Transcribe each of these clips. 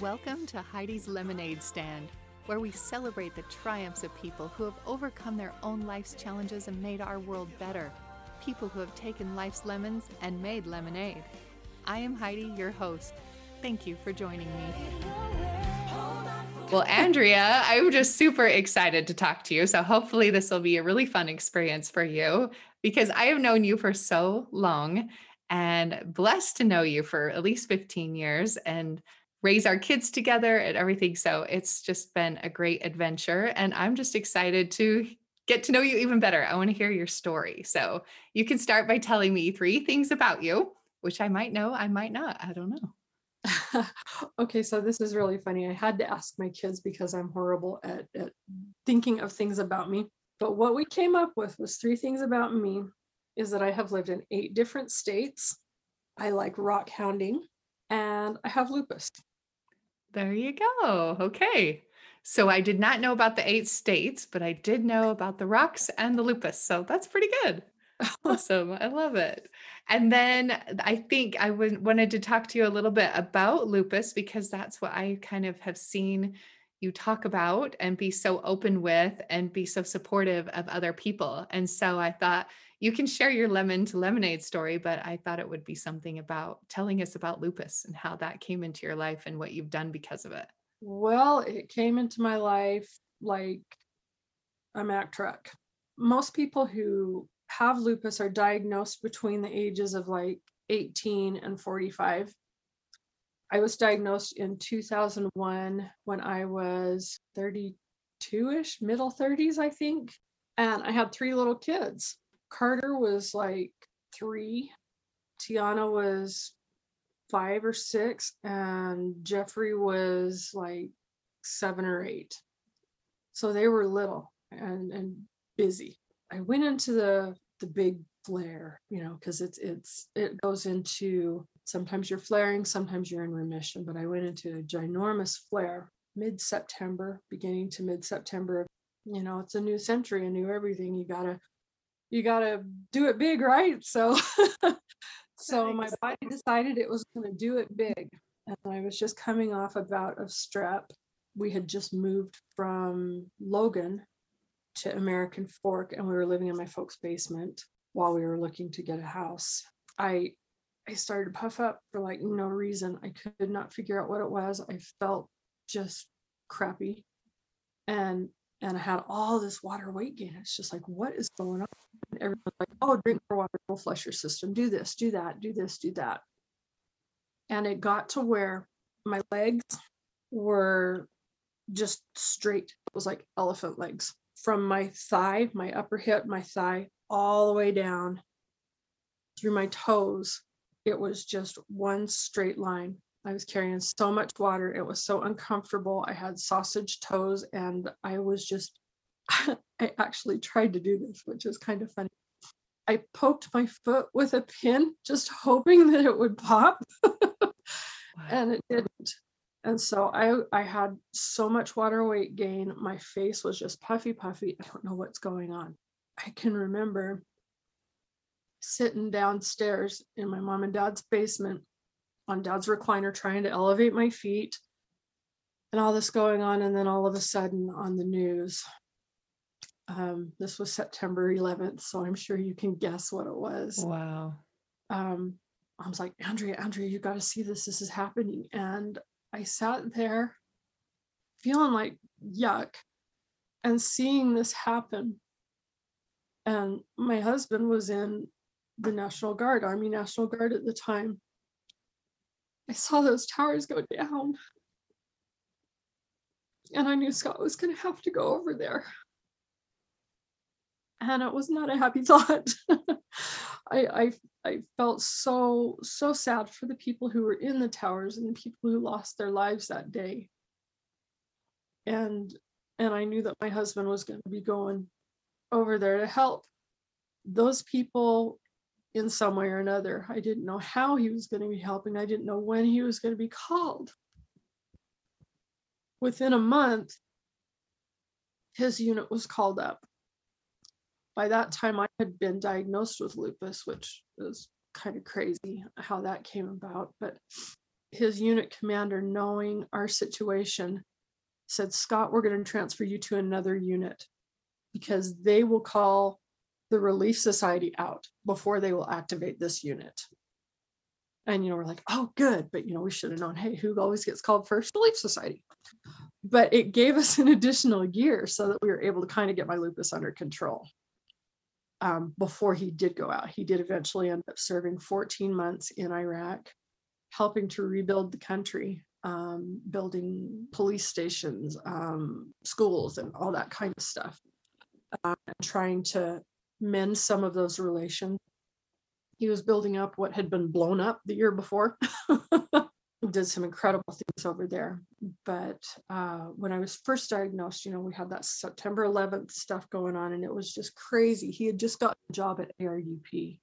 Welcome to Heidi's Lemonade Stand, where we celebrate the triumphs of people who have overcome their own life's challenges and made our world better. People who have taken life's lemons and made lemonade. I am Heidi, your host. Thank you for joining me. Well, Andrea, I'm just super excited to talk to you. So, hopefully, this will be a really fun experience for you because I have known you for so long and blessed to know you for at least 15 years and raise our kids together and everything. So, it's just been a great adventure. And I'm just excited to get to know you even better. I want to hear your story. So, you can start by telling me three things about you, which I might know, I might not. I don't know. okay, so this is really funny. I had to ask my kids because I'm horrible at, at thinking of things about me. But what we came up with was three things about me is that I have lived in eight different states. I like rock hounding and I have lupus. There you go. Okay. So I did not know about the eight states, but I did know about the rocks and the lupus. So that's pretty good. awesome. I love it. And then uh, I think I would, wanted to talk to you a little bit about lupus because that's what I kind of have seen you talk about and be so open with and be so supportive of other people. And so I thought you can share your lemon to lemonade story, but I thought it would be something about telling us about lupus and how that came into your life and what you've done because of it. Well, it came into my life like a Mack truck. Most people who have lupus are diagnosed between the ages of like 18 and 45. I was diagnosed in 2001 when I was 32 ish, middle 30s, I think. And I had three little kids. Carter was like three, Tiana was five or six, and Jeffrey was like seven or eight. So they were little and, and busy. I went into the the big flare, you know, because it's it's it goes into sometimes you're flaring, sometimes you're in remission. But I went into a ginormous flare mid-September, beginning to mid-September. You know, it's a new century, a new everything. You gotta you gotta do it big, right? So so my body decided it was gonna do it big. And I was just coming off a bout of strep. We had just moved from Logan to American Fork and we were living in my folks' basement while we were looking to get a house. I I started to puff up for like no reason. I could not figure out what it was. I felt just crappy. And and I had all this water weight gain. It's just like, what is going on? Everyone's like, oh, drink more water, will flush your system. Do this, do that, do this, do that. And it got to where my legs were just straight. It was like elephant legs from my thigh, my upper hip, my thigh, all the way down through my toes. It was just one straight line. I was carrying so much water. It was so uncomfortable. I had sausage toes and I was just, I actually tried to do this, which is kind of funny. I poked my foot with a pin, just hoping that it would pop. and it didn't and so I I had so much water weight gain. My face was just puffy, puffy. I don't know what's going on. I can remember sitting downstairs in my mom and dad's basement on dad's recliner trying to elevate my feet and all this going on and then all of a sudden on the news um, this was september 11th so i'm sure you can guess what it was wow um, i was like andrea andrea you got to see this this is happening and I sat there feeling like yuck and seeing this happen. And my husband was in the National Guard, Army National Guard at the time. I saw those towers go down. And I knew Scott was going to have to go over there. And it was not a happy thought. I, I I felt so so sad for the people who were in the towers and the people who lost their lives that day. And and I knew that my husband was going to be going over there to help those people in some way or another. I didn't know how he was going to be helping. I didn't know when he was going to be called. Within a month, his unit was called up by that time I had been diagnosed with lupus, which is kind of crazy how that came about. But his unit commander, knowing our situation, said, Scott, we're going to transfer you to another unit because they will call the Relief Society out before they will activate this unit. And, you know, we're like, oh, good. But, you know, we should have known, hey, who always gets called first? Relief Society. But it gave us an additional year so that we were able to kind of get my lupus under control. Um, before he did go out, he did eventually end up serving 14 months in Iraq, helping to rebuild the country, um, building police stations, um, schools, and all that kind of stuff, uh, and trying to mend some of those relations he was building up what had been blown up the year before. Did some incredible things over there. But uh, when I was first diagnosed, you know, we had that September 11th stuff going on, and it was just crazy. He had just got a job at ARUP,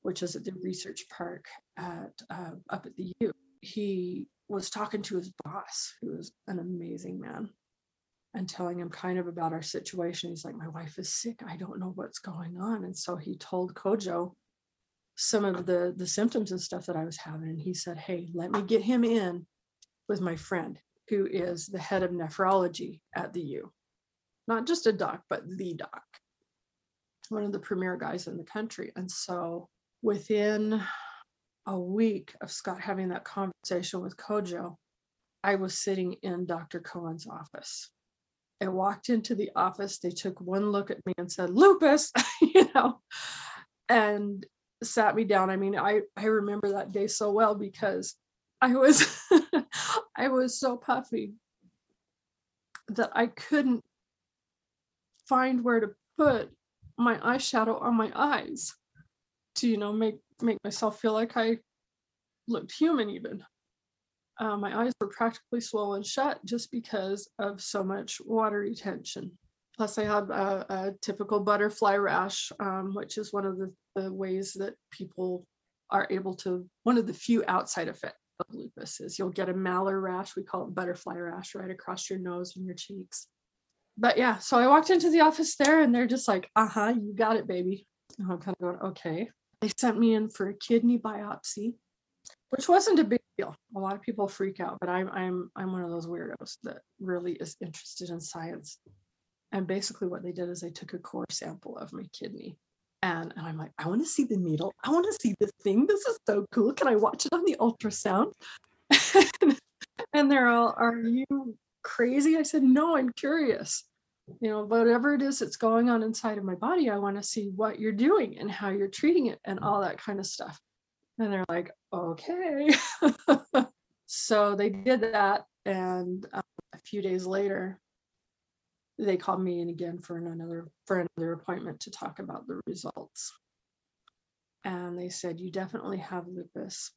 which is at the research park at uh, up at the U. He was talking to his boss, who was an amazing man, and telling him kind of about our situation. He's like, "My wife is sick. I don't know what's going on." And so he told Kojo some of the the symptoms and stuff that I was having. And he said, Hey, let me get him in with my friend who is the head of nephrology at the U. Not just a doc, but the doc. One of the premier guys in the country. And so within a week of Scott having that conversation with Kojo, I was sitting in Dr. Cohen's office. I walked into the office. They took one look at me and said, Lupus, you know, and sat me down. I mean, I I remember that day so well because I was I was so puffy that I couldn't find where to put my eyeshadow on my eyes to you know make make myself feel like I looked human even. Uh, my eyes were practically swollen shut just because of so much water retention. Plus, I have a, a typical butterfly rash, um, which is one of the, the ways that people are able to, one of the few outside effects of lupus is you'll get a malar rash. We call it butterfly rash right across your nose and your cheeks. But yeah, so I walked into the office there and they're just like, uh huh, you got it, baby. And I'm kind of going, okay. They sent me in for a kidney biopsy, which wasn't a big deal. A lot of people freak out, but I'm I'm I'm one of those weirdos that really is interested in science and basically, what they did is they took a core sample of my kidney. And, and I'm like, I want to see the needle. I want to see this thing. This is so cool. Can I watch it on the ultrasound? and they're all, Are you crazy? I said, No, I'm curious. You know, whatever it is that's going on inside of my body, I want to see what you're doing and how you're treating it and all that kind of stuff. And they're like, Okay. so they did that. And um, a few days later, they called me in again for another for another appointment to talk about the results. And they said you definitely have lupus.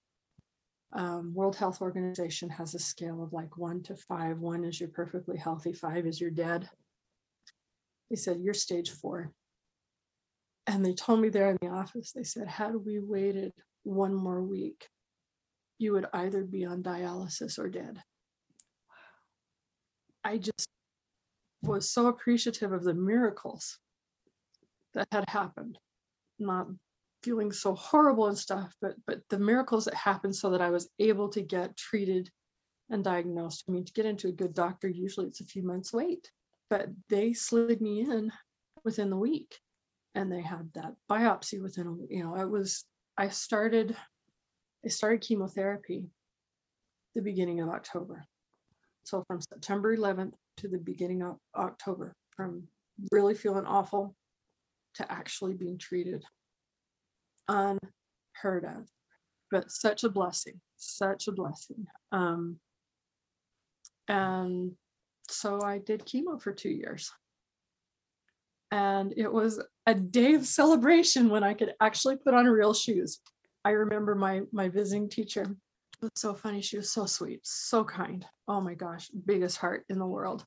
Um, world health organization has a scale of like one to five. One is you're perfectly healthy five is you're dead. They said you're stage four. And they told me there in the office they said had we waited one more week you would either be on dialysis or dead. I just was so appreciative of the miracles that had happened. Not feeling so horrible and stuff but but the miracles that happened so that i was able to get treated and diagnosed. I mean to get into a good doctor usually it's a few months wait but they slid me in within the week and they had that biopsy within a you know it was i started i started chemotherapy the beginning of october. So from september 11th to the beginning of October from really feeling awful to actually being treated. Unheard of, but such a blessing, such a blessing. Um, and so I did chemo for two years. And it was a day of celebration when I could actually put on real shoes. I remember my my visiting teacher was so funny. She was so sweet, so kind. Oh my gosh, biggest heart in the world.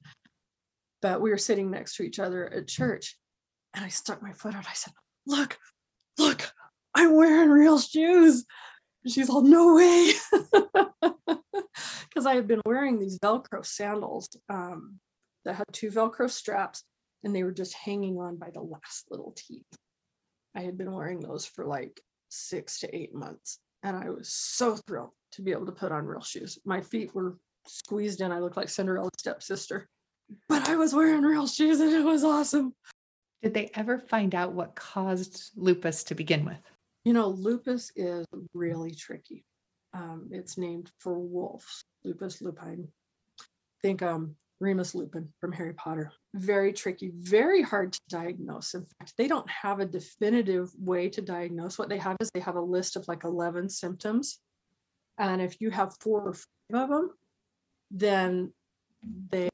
But we were sitting next to each other at church, and I stuck my foot out. I said, Look, look, I'm wearing real shoes. She's all, No way. Because I had been wearing these Velcro sandals um, that had two Velcro straps, and they were just hanging on by the last little teeth. I had been wearing those for like six to eight months, and I was so thrilled to be able to put on real shoes. My feet were squeezed in. I looked like Cinderella's stepsister, but I was wearing real shoes and it was awesome. Did they ever find out what caused lupus to begin with? You know, lupus is really tricky. Um, it's named for wolves, lupus lupine. Think um, Remus Lupin from Harry Potter. Very tricky, very hard to diagnose. In fact, they don't have a definitive way to diagnose. What they have is they have a list of like 11 symptoms. And if you have four or five of them, then they,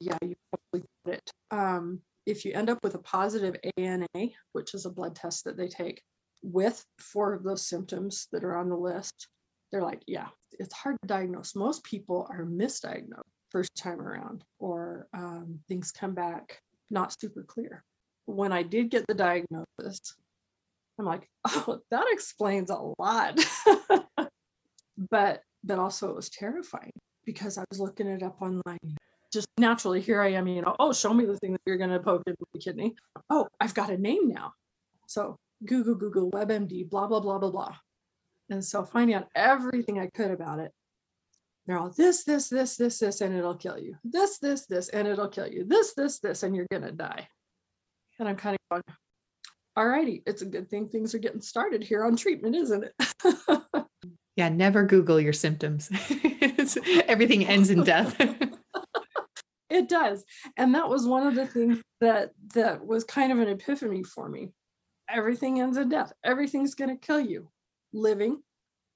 yeah, you probably get it. Um, if you end up with a positive ANA, which is a blood test that they take with four of those symptoms that are on the list, they're like, yeah, it's hard to diagnose. Most people are misdiagnosed first time around, or um, things come back not super clear. When I did get the diagnosis, I'm like, oh, that explains a lot. but but also it was terrifying because I was looking it up online. Just naturally, here I am, you know, oh, show me the thing that you're going to poke into the kidney. Oh, I've got a name now. So Google, Google, WebMD, blah, blah, blah, blah, blah. And so finding out everything I could about it, they're all this, this, this, this, this, and it'll kill you. This, this, this, and it'll kill you. This, this, this, and you're going to die. And I'm kind of going, all righty, it's a good thing things are getting started here on treatment, isn't it? Yeah, never Google your symptoms. Everything ends in death. it does and that was one of the things that that was kind of an epiphany for me everything ends in death everything's going to kill you living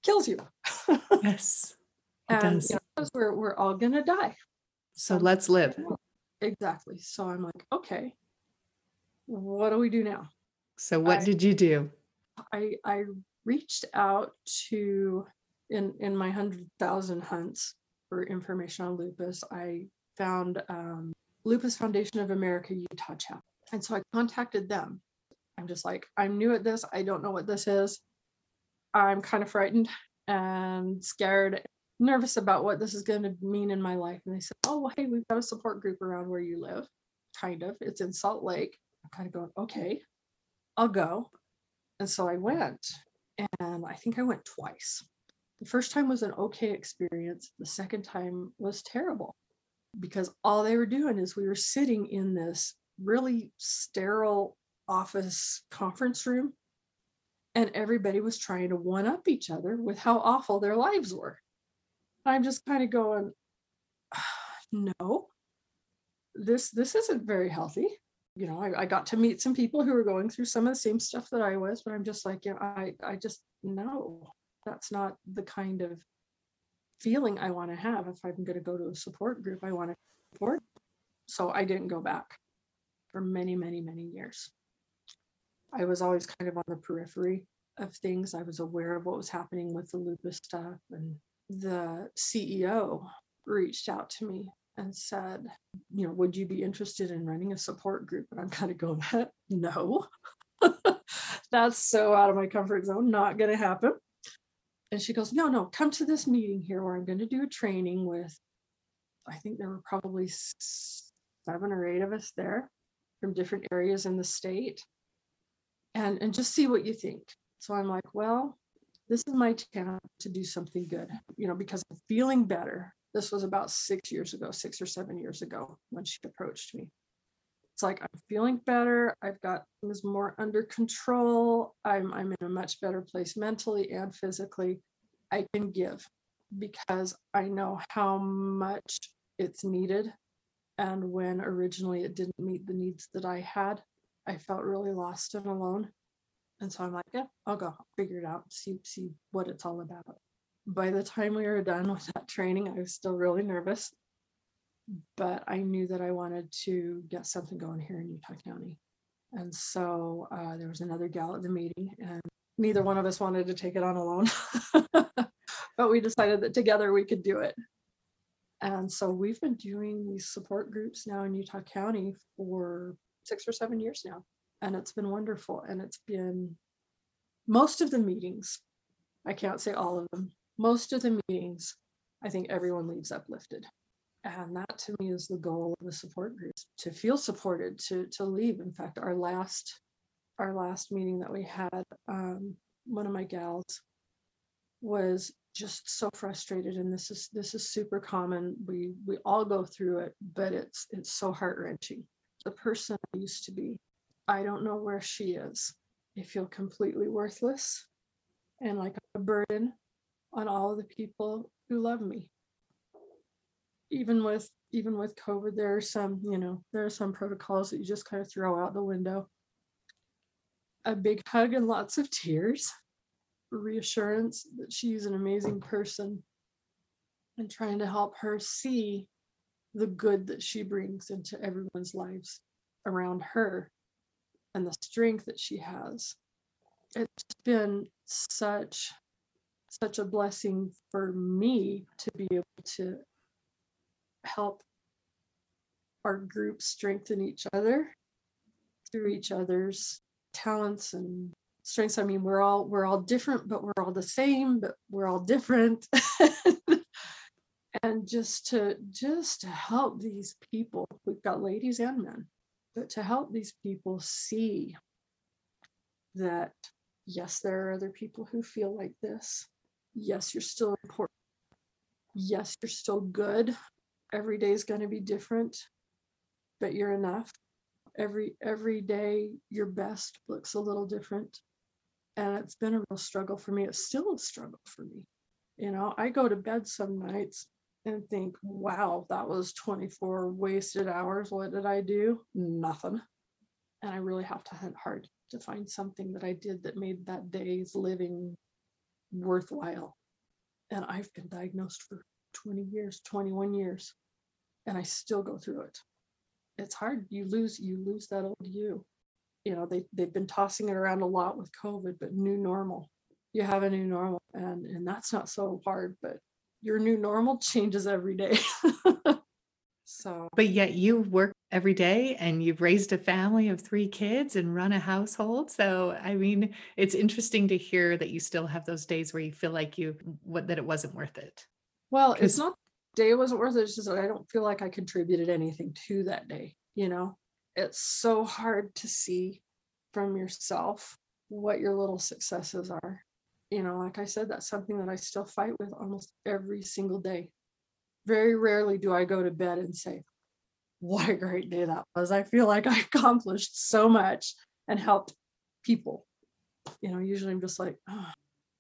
kills you yes, it and does. you know, we're, we're all going to die So let's live. exactly so i'm like okay what do we do now So what I- did you do? i i reached out to in in my 100000 hunts for information on lupus i found um, lupus foundation of america utah chapter and so i contacted them. I'm just like i'm new at this. I don't know what this is. I'm kind of frightened and scared nervous about what this is going to mean in my life. And they said oh well, hey we've got a support group around where you live. Kind of. It's in salt lake. I'm kind of going okay i'll go. And so i went and I think I went twice. The first time was an okay experience. The second time was terrible because all they were doing is we were sitting in this really sterile office conference room and everybody was trying to one up each other with how awful their lives were. I'm just kind of going, no, this this isn't very healthy you know, I, I got to meet some people who were going through some of the same stuff that I was, but I'm just like, yeah, I, I just no, that's not the kind of feeling I want to have. If I'm going to go to a support group, I want to support. So I didn't go back for many, many, many years. I was always kind of on the periphery of things. I was aware of what was happening with the lupus stuff, and the CEO reached out to me and said, you know, would you be interested in running a support group? And I'm kind of going, no, that's so out of my comfort zone, not going to happen. And she goes, no, no, come to this meeting here where I'm going to do a training with, I think there were probably seven or eight of us there from different areas in the state and, and just see what you think. So I'm like, well, this is my chance to do something good, you know, because I'm feeling better this was about six years ago, six or seven years ago when she approached me. It's like I'm feeling better. I've got things more under control. I'm I'm in a much better place mentally and physically. I can give because I know how much it's needed. And when originally it didn't meet the needs that I had, I felt really lost and alone. And so I'm like, yeah, I'll go I'll figure it out, see see what it's all about by the time we were done with that training, I was still really nervous. But I knew that I wanted to get something going here in Utah County. And so uh, there was another gal at the meeting, and neither one of us wanted to take it on alone. but we decided that together we could do it. And so we've been doing these support groups now in Utah County for six or seven years now. And it's been wonderful. And it's been most of the meetings, I can't say all of them, most of the meetings, I think everyone leaves uplifted. And that to me is the goal of the support groups to feel supported, to to leave. In fact, our last our last meeting that we had, um, one of my gals was just so frustrated and this is this is super common we we all go through it but it's it's so heart-wrenching the person i used to be i don't know where she is i feel completely worthless and like a burden on all of the people who love me. Even with even with covid there are some you know there are some protocols that you just kind of throw out the window. A big hug and lots of tears reassurance that she's an amazing person and trying to help her see the good that she brings into everyone's lives around her and the strength that she has. It's been such such a blessing for me to be able to help our group strengthen each other through each other's talents and strengths. I mean we're all we're all different but we're all the same but we're all different. And just to just to help these people we've got ladies and men but to help these people see that yes there are other people who feel like this yes you're still important yes you're still good. Every day is going to be different but you're enough. Every every day your best looks a little different. And it's been a real struggle for me. It's still a struggle for me. You know i go to bed some nights and think wow that was 24 wasted hours. What did i do? Nothing. And i really have to hunt hard to find something that i did that made that day's living worthwhile. And i've been diagnosed for 20 years 21 years and i still go through it. It's hard. You lose you lose that old you. You know they, they've been tossing it around a lot with covid but new normal. You have a new normal and and that's not so hard but your new normal changes every day so But yet you work every day and you've raised a family of three kids and run a household. So, I mean, it's interesting to hear that you still have those days where you feel like you what that it wasn't worth it. well it's not day wasn't worth it it's just that i don't feel like i contributed anything to that day you know it's so hard to see from yourself what your little successes are you know like i said that's something that i still fight with almost every single day very rarely do i go to bed and say what a great day that was. I feel like i accomplished so much and helped people. You know usually i'm just like oh.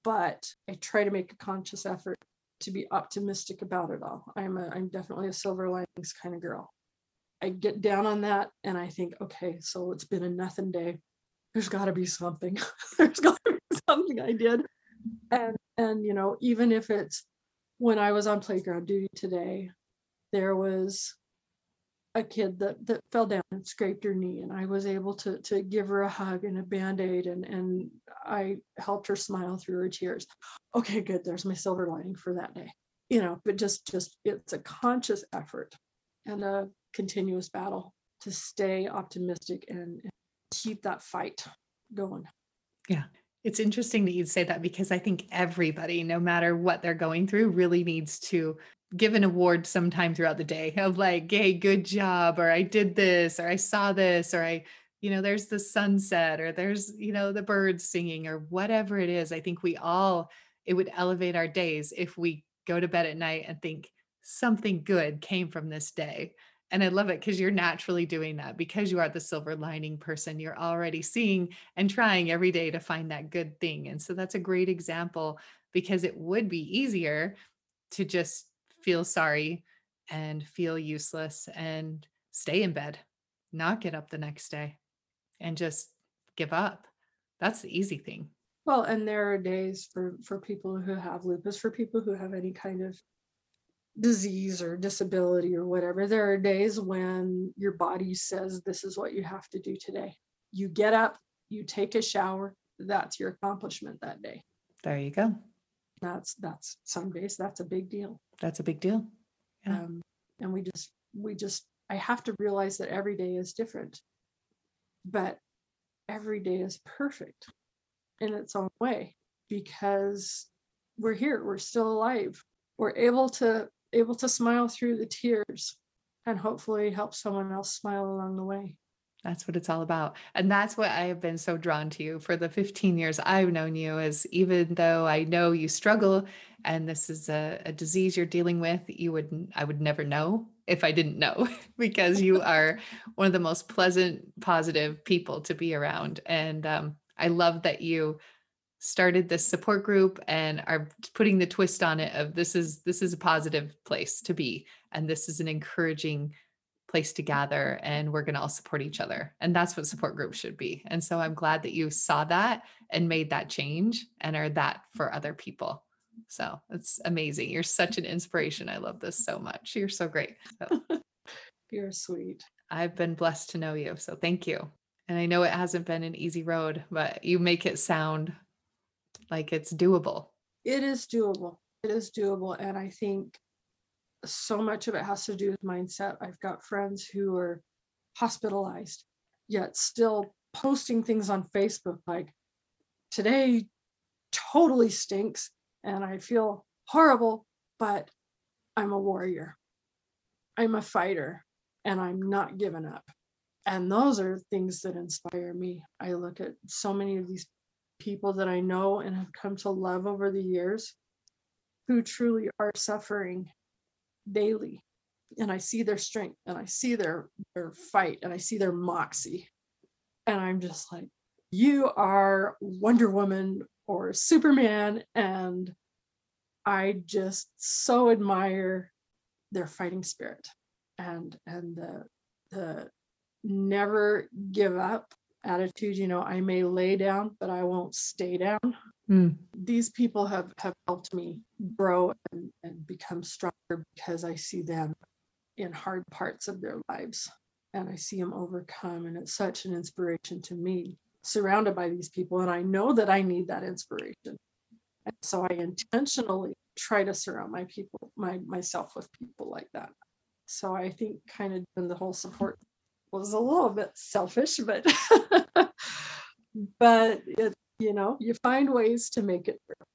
but i try to make a conscious effort to be optimistic about it all. I'm a i'm definitely a silver linings kind of girl. I get down on that and i think okay so it's been a nothing day. There's got to be something. There's got to be something i did. And and you know even if it's when i was on playground duty today there was a kid that that fell down and scraped her knee and i was able to to give her a hug and a band-aid and and i helped her smile through her tears. Okay good there's my silver lining for that day you know but just just it's a conscious effort and a continuous battle to stay optimistic and, and keep that fight going It's interesting that you'd say that because I think everybody, no matter what they're going through, really needs to give an award sometime throughout the day of like, hey, good job, or I did this, or I saw this, or I, you know, there's the sunset, or there's, you know, the birds singing, or whatever it is. I think we all, it would elevate our days if we go to bed at night and think something good came from this day. And I love it because you're naturally doing that because you are the silver lining person. You're already seeing and trying every day to find that good thing. And so that's a great example because it would be easier to just feel sorry and feel useless and stay in bed, not get up the next day and just give up. That's the easy thing. Well, and there are days for for people who have lupus, for people who have any kind of disease or disability or whatever. There are days when your body says this is what you have to do today. You get up, you take a shower, that's your accomplishment that day. There you go. That's that's some days that's a big deal. That's a big deal. Yeah. Um, and we just we just I have to realize that every day is different, but every day is perfect in its own way because we're here, we're still alive, we're able to able to smile through the tears and hopefully help someone else smile along the way. That's what it's all about. And that's what I have been so drawn to you for the 15 years I've known you is even though I know you struggle and this is a, a disease you're dealing with, you would I would never know if I didn't know because you are one of the most pleasant, positive people to be around. And um, I love that you started this support group and are putting the twist on it of this is this is a positive place to be and this is an encouraging place to gather and we're going to all support each other. And that's what support groups should be. And so i'm glad that you saw that and made that change and are that for other people. So it's amazing. You're such an inspiration. I love this so much. You're so great. So You're sweet. i've been blessed to know you. So thank you. And i know it hasn't been an easy road but you make it sound like it's doable It is doable. It is doable. And I think so much of it has to do with mindset. I've got friends who are hospitalized, yet still posting things on Facebook like, today totally stinks and I feel horrible, but I'm a warrior. I'm a fighter and I'm not giving up. And those are things that inspire me. I look at so many of these people that I know and have come to love over the years who truly are suffering daily. And I see their strength and I see their their fight and I see their moxie. And I'm just like, you are Wonder Woman or Superman. And I just so admire their fighting spirit and and the the never give up attitude you know i may lay down but i won't stay down. Mm, these people have have helped me grow and, and become stronger because i see them in hard parts of their lives and i see them overcome and it's such an inspiration to me surrounded by these people and i know that i need that inspiration. And so i intentionally try to surround my people my myself with people like that. So i think kind of doing the whole support was a little bit selfish but but it you know you find ways to make it through.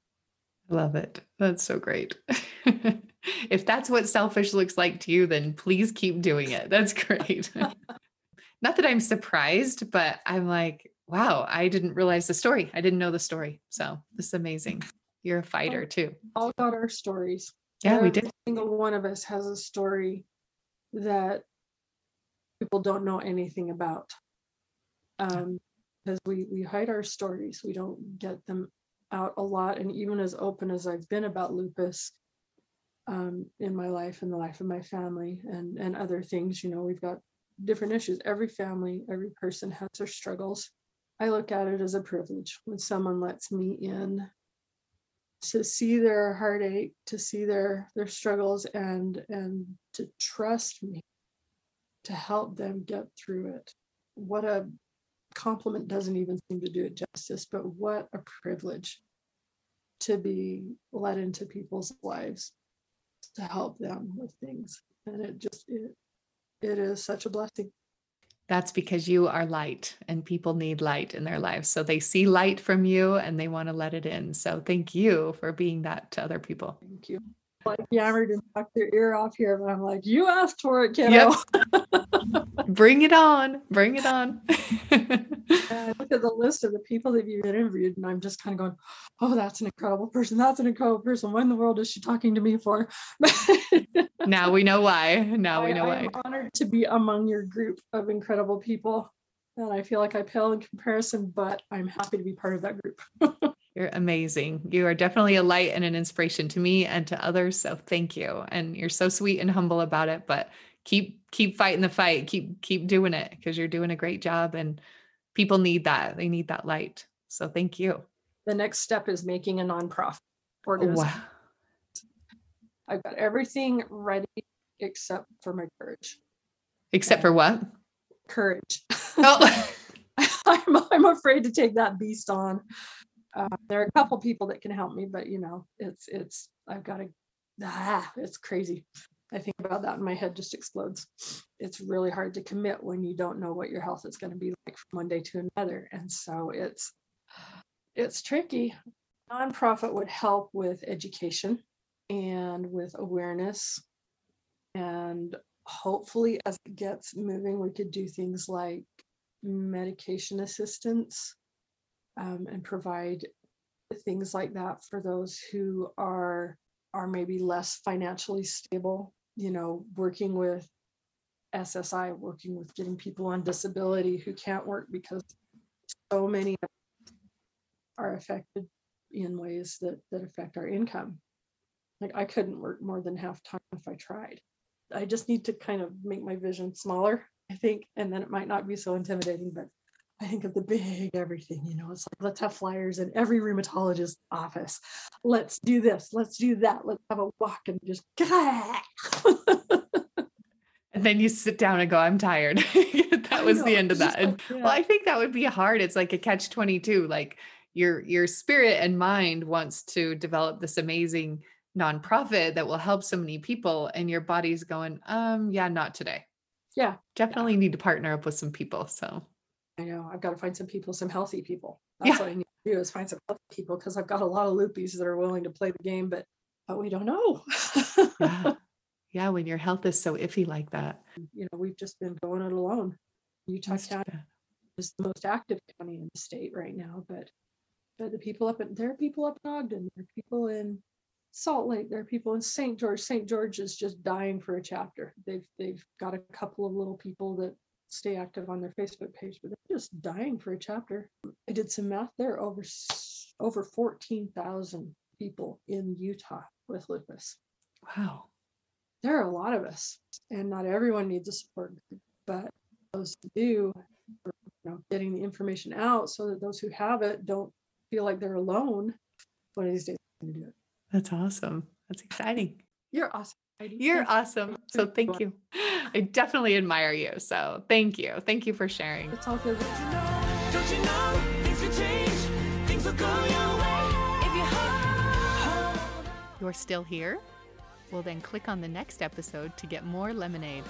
I love it. That's so great. If that's what selfish looks like to you then please keep doing it. That's great. Not that i'm surprised but i'm like wow i didn't realize the story. I didn't know the story. So this is amazing. You're a fighter too. all got our stories. Yeah we Every did. single one of us has a story that people don't know anything about um because we we hide our stories. We don't get them out a lot. And even as open as i've been about lupus um in my life and the life of my family and and other things you know we've got different issues. Every family every person has their struggles. I look at it as a privilege when someone lets me in to see their heartache to see their their struggles and and to trust me to help them get through it what a compliment doesn't even seem to do it justice but what a privilege to be let into people's lives to help them with things and it just it, it is such a blessing That's because you are light and people need light in their lives. So they see light from you and they want to let it in. So thank you for being that to other people. thank you like yammered and talked their ear off here but i'm like you asked for it kiddo Bring it on. Bring it on. And I look at the list of the people that you've interviewed, and I'm just kind of going, "Oh, that's an incredible person. That's an incredible person. What in the world is she talking to me for?" now we know why. Now we know I why. am honored to be among your group of incredible people, and I feel like I pale in comparison, but I'm happy to be part of that group. You're amazing. You are definitely a light and an inspiration to me and to others. So thank you. And you're so sweet and humble about it, but keep keep fighting the fight. Keep keep doing it because you're doing a great job and people need that. They need that light. So thank you. the next step is making a nonprofit organization. wow. I've got everything ready except for my courage. Except for what? Courage. Oh, I'm, I'm afraid to take that beast on. Uh, there are a couple people that can help me, but you know, it's it's I've got to. Ah, it's crazy. I think about that and my head just explodes. It's really hard to commit when you don't know what your health is going to be like from one day to another, and so it's it's tricky. Nonprofit would help with education and with awareness, and hopefully, as it gets moving, we could do things like medication assistance um, and provide things like that for those who are are maybe less financially stable you know working with ssi working with getting people on disability who can't work because so many are affected in ways that that affect our income. Like i couldn't work more than half time if i tried. I just need to kind of make my vision smaller i think and then it might not be so intimidating but I think of the big everything, you know, it's like let's have flyers in every rheumatologist office. Let's do this, let's do that, let's have a walk and just and then you sit down and go, I'm tired. that was the end of that. And, yeah. Well, I think that would be hard. It's like a catch 22. Like your your spirit and mind wants to develop this amazing nonprofit that will help so many people and your body's going um yeah not today yeah definitely yeah. need to partner up with some people so know i've got to find some people some healthy people that's yeah. what i need to do is find some healthy people because i've got a lot of loopies that are willing to play the game but but we don't know yeah. yeah when your health is so iffy like that you know we've just been going it alone utah that's county is the most active county in the state right now but but the people up in there are people up in Ogden, there are people in Salt Lake, there are people in St. George. St. George is just dying for a chapter. They've they've got a couple of little people that stay active on their Facebook page, but they're just dying for a chapter. I did some math. There are over over 14,000 people in Utah with lupus. Wow. There are a lot of us, and not everyone needs a support group, but those who do, you know, getting the information out so that those who have it don't feel like they're alone, one of these days I'm gonna do it. That's awesome. That's exciting. You're awesome. You're awesome. So thank you. I definitely admire you. So thank you. Thank you for sharing. It's all good. You're still here? Well, then click on the next episode to get more lemonade.